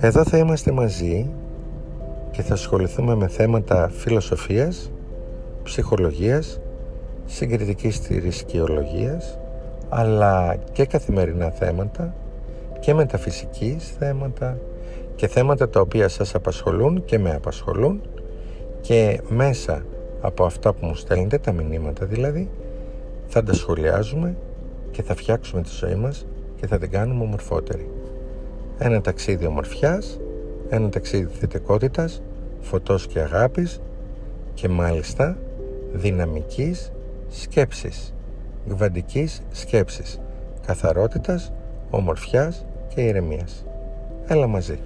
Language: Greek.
Εδώ θα είμαστε μαζί και θα ασχοληθούμε με θέματα φιλοσοφίας, ψυχολογίας, συγκριτικής θρησκειολογίας, αλλά και καθημερινά θέματα και μεταφυσικής θέματα και θέματα τα οποία σας απασχολούν και με απασχολούν και μέσα από αυτά που μου στέλνετε, τα μηνύματα δηλαδή, θα τα σχολιάζουμε και θα φτιάξουμε τη ζωή μας και θα την κάνουμε ομορφότερη. Ένα ταξίδι ομορφιάς, ένα ταξίδι θετικότητας, φωτός και αγάπης και μάλιστα δυναμικής σκέψης, γβαντικής σκέψης, καθαρότητας, ομορφιάς και ηρεμίας. Έλα μαζί.